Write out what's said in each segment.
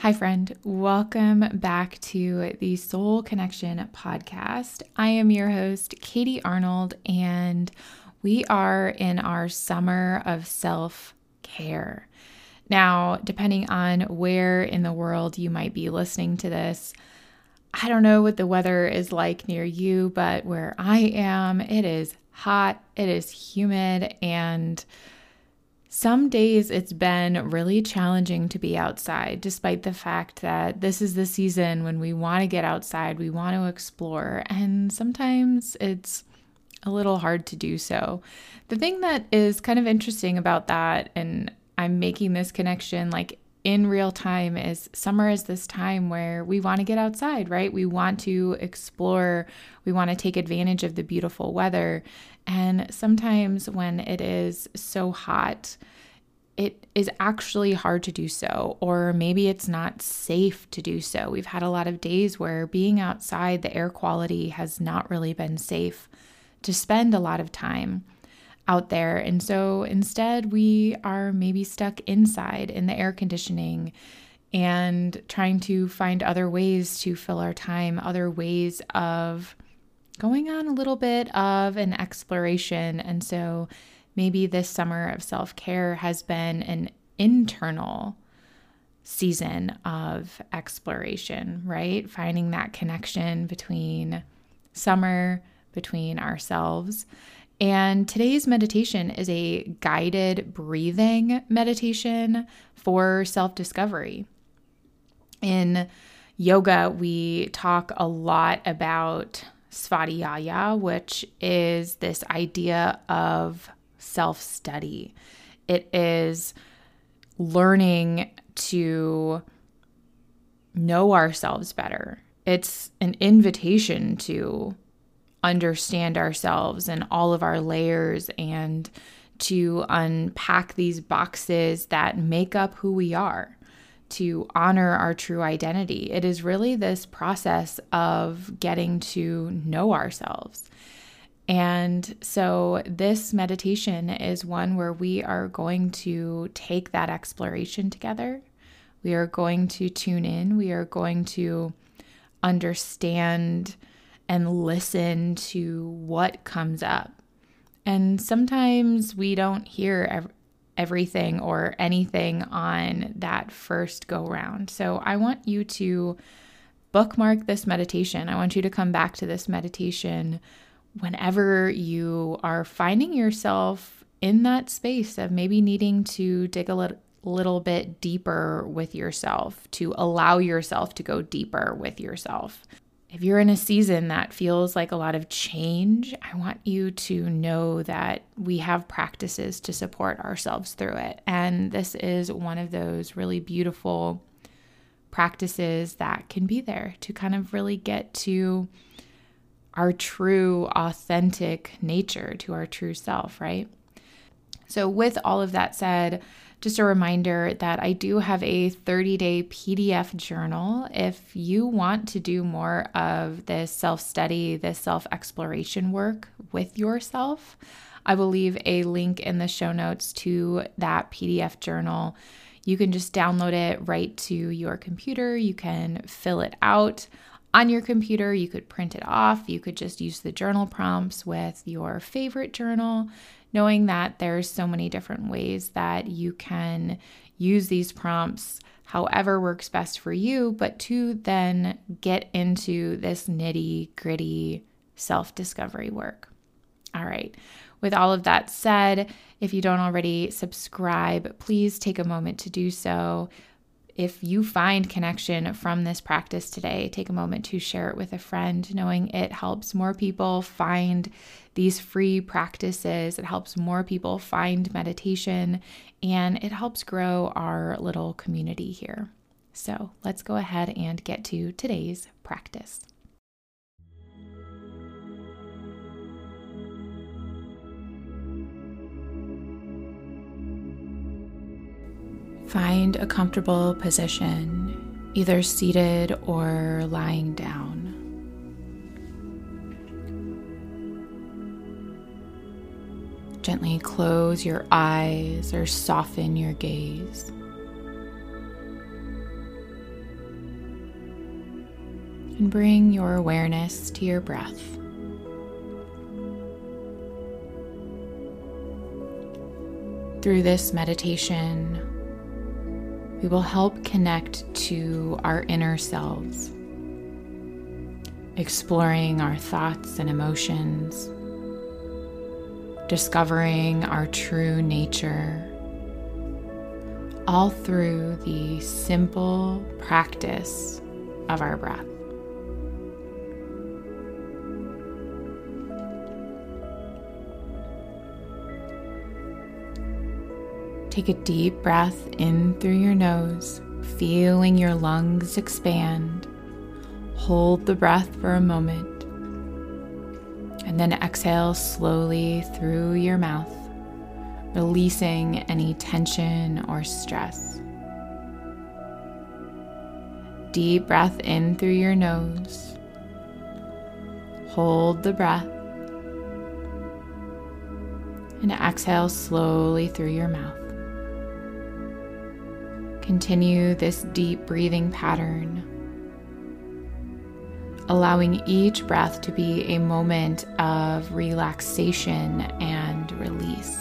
Hi, friend. Welcome back to the Soul Connection podcast. I am your host, Katie Arnold, and we are in our summer of self care. Now, depending on where in the world you might be listening to this, I don't know what the weather is like near you, but where I am, it is hot, it is humid, and some days it's been really challenging to be outside, despite the fact that this is the season when we want to get outside, we want to explore, and sometimes it's a little hard to do so. The thing that is kind of interesting about that, and I'm making this connection like in real time, is summer is this time where we want to get outside, right? We want to explore, we want to take advantage of the beautiful weather. And sometimes when it is so hot, it is actually hard to do so, or maybe it's not safe to do so. We've had a lot of days where being outside, the air quality has not really been safe to spend a lot of time out there. And so instead, we are maybe stuck inside in the air conditioning and trying to find other ways to fill our time, other ways of going on a little bit of an exploration. And so maybe this summer of self care has been an internal season of exploration, right? Finding that connection between summer, between ourselves. And today's meditation is a guided breathing meditation for self discovery. In yoga, we talk a lot about svadhyaya, which is this idea of self study. It is learning to know ourselves better. It's an invitation to understand ourselves and all of our layers and to unpack these boxes that make up who we are to honor our true identity. It is really this process of getting to know ourselves. And so, this meditation is one where we are going to take that exploration together. We are going to tune in. We are going to understand and listen to what comes up. And sometimes we don't hear everything or anything on that first go round. So I want you to bookmark this meditation. I want you to come back to this meditation whenever you are finding yourself in that space of maybe needing to dig a little little bit deeper with yourself, to allow yourself to go deeper with yourself. If you're in a season that feels like a lot of change, I want you to know that we have practices to support ourselves through it. And this is one of those really beautiful practices that can be there to kind of really get to our true, authentic nature, to our true self, right? So, with all of that said, just a reminder that I do have a 30 day PDF journal. If you want to do more of this self study, this self exploration work with yourself, I will leave a link in the show notes to that PDF journal. You can just download it right to your computer. You can fill it out on your computer. You could print it off. You could just use the journal prompts with your favorite journal knowing that there's so many different ways that you can use these prompts however works best for you, but to then get into this nitty gritty self discovery work. All right. With all of that said, if you don't already subscribe, please take a moment to do so. If you find connection from this practice today, take a moment to share it with a friend, knowing it helps more people find these free practices. It helps more people find meditation and it helps grow our little community here. So let's go ahead and get to today's practice. Find a comfortable position, either seated or lying down. Gently close your eyes or soften your gaze. And bring your awareness to your breath. Through this meditation, we will help connect to our inner selves, exploring our thoughts and emotions, discovering our true nature, all through the simple practice of our breath. Take a deep breath in through your nose, feeling your lungs expand. Hold the breath for a moment. And then exhale slowly through your mouth, releasing any tension or stress. Deep breath in through your nose. Hold the breath. And exhale slowly through your mouth. Continue this deep breathing pattern, allowing each breath to be a moment of relaxation and release.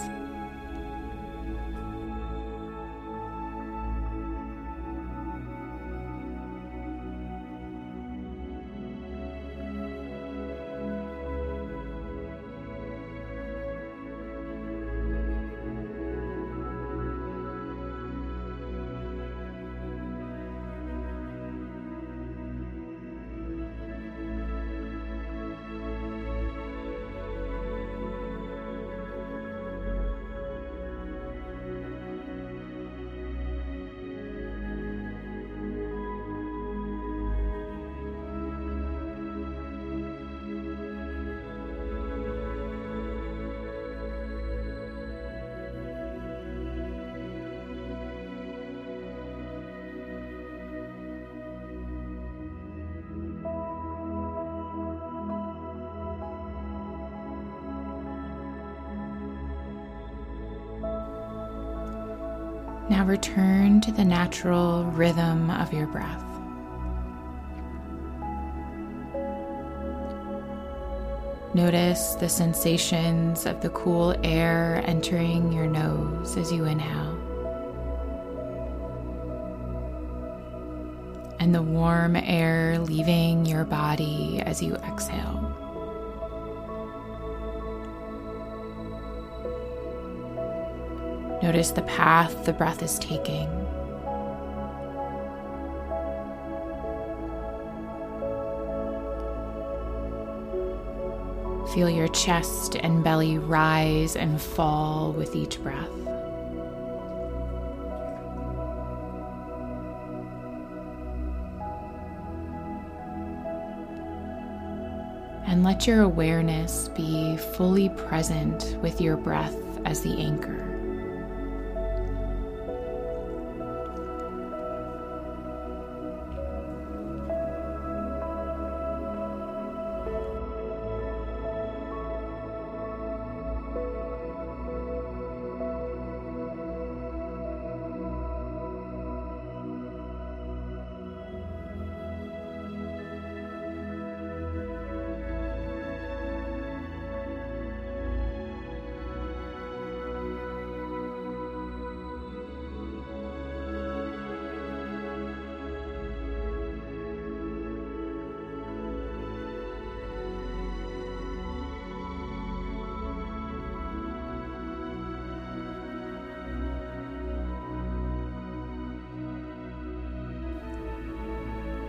Now return to the natural rhythm of your breath. Notice the sensations of the cool air entering your nose as you inhale, and the warm air leaving your body as you exhale. Notice the path the breath is taking. Feel your chest and belly rise and fall with each breath. And let your awareness be fully present with your breath as the anchor.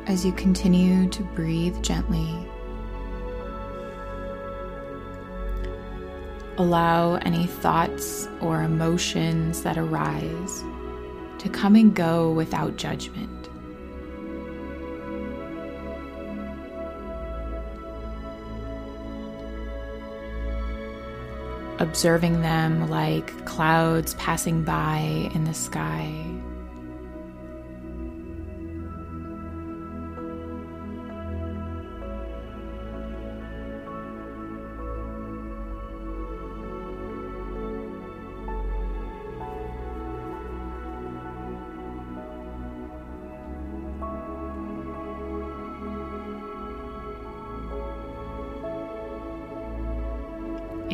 As you continue to breathe gently. Allow any thoughts or emotions that arise to come and go without judgment. Observing them like clouds passing by in the sky.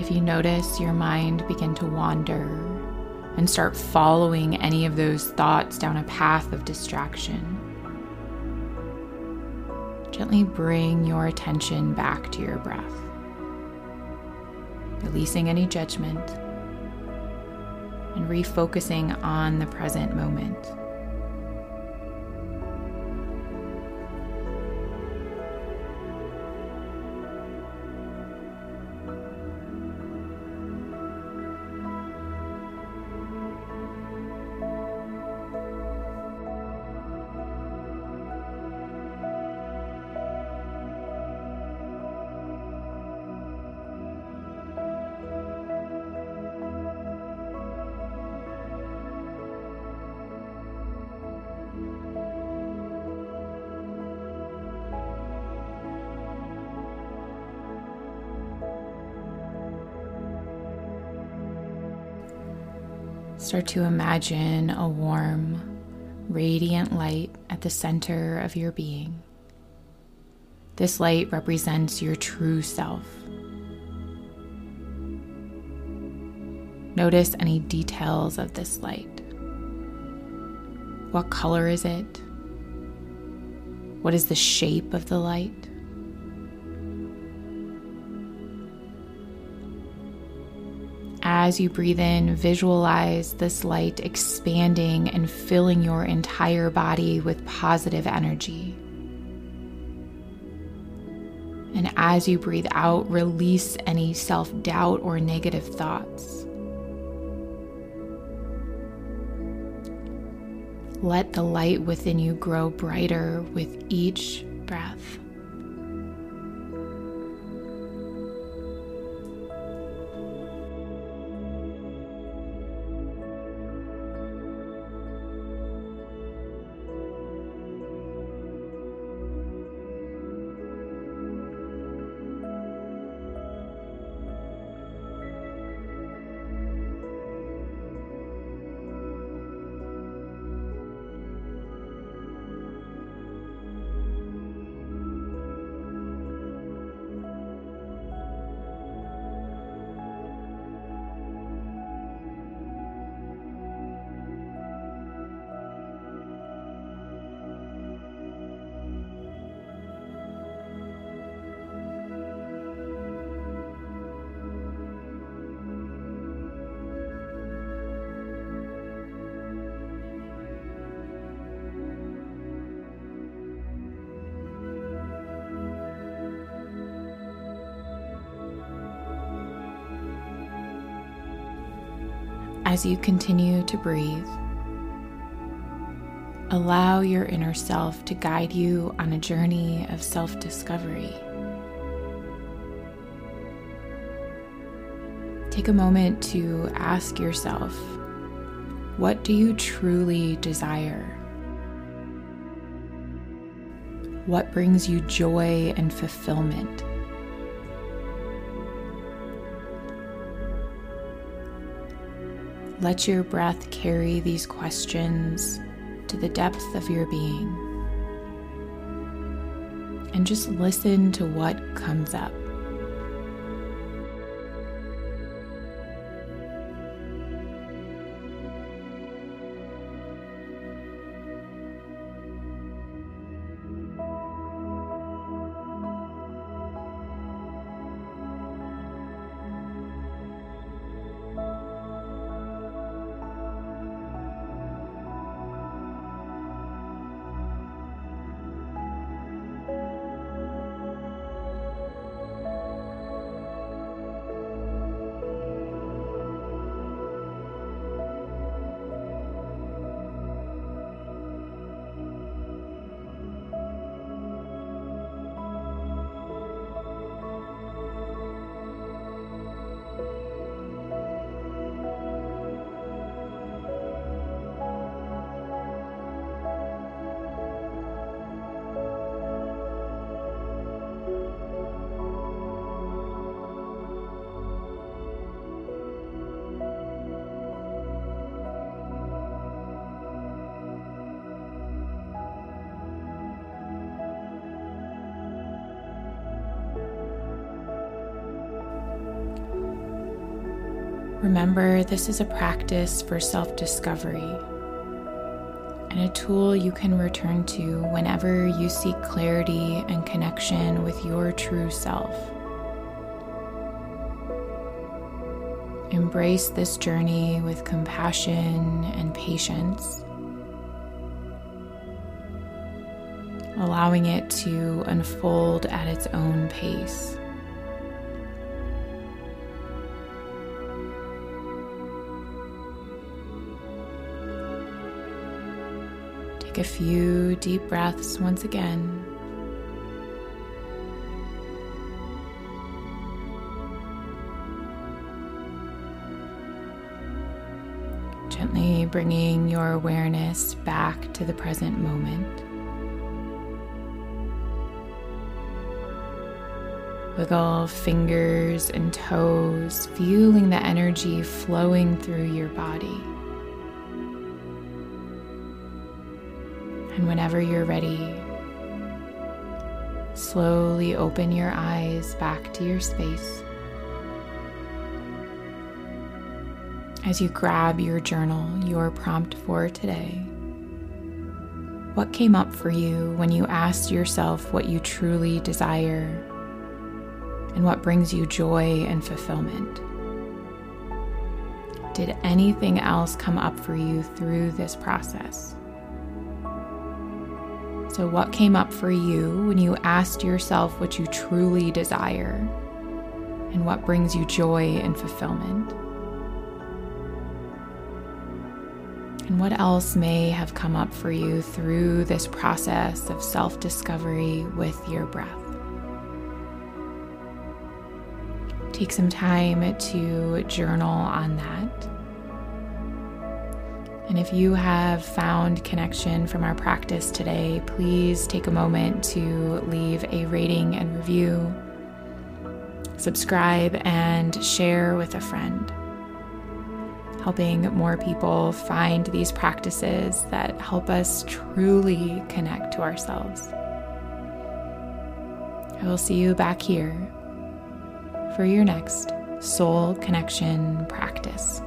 If you notice your mind begin to wander and start following any of those thoughts down a path of distraction, gently bring your attention back to your breath, releasing any judgment and refocusing on the present moment. Start to imagine a warm, radiant light at the center of your being. This light represents your true self. Notice any details of this light. What color is it? What is the shape of the light? As you breathe in, visualize this light expanding and filling your entire body with positive energy. And as you breathe out, release any self doubt or negative thoughts. Let the light within you grow brighter with each breath. As you continue to breathe, allow your inner self to guide you on a journey of self discovery. Take a moment to ask yourself what do you truly desire? What brings you joy and fulfillment? Let your breath carry these questions to the depth of your being. And just listen to what comes up. Remember, this is a practice for self discovery and a tool you can return to whenever you seek clarity and connection with your true self. Embrace this journey with compassion and patience, allowing it to unfold at its own pace. Take a few deep breaths once again. Gently bringing your awareness back to the present moment. Wiggle fingers and toes, feeling the energy flowing through your body. Whenever you're ready, slowly open your eyes back to your space. As you grab your journal, your prompt for today, what came up for you when you asked yourself what you truly desire and what brings you joy and fulfillment? Did anything else come up for you through this process? So, what came up for you when you asked yourself what you truly desire and what brings you joy and fulfillment? And what else may have come up for you through this process of self discovery with your breath? Take some time to journal on that. And if you have found connection from our practice today, please take a moment to leave a rating and review, subscribe, and share with a friend, helping more people find these practices that help us truly connect to ourselves. I will see you back here for your next soul connection practice.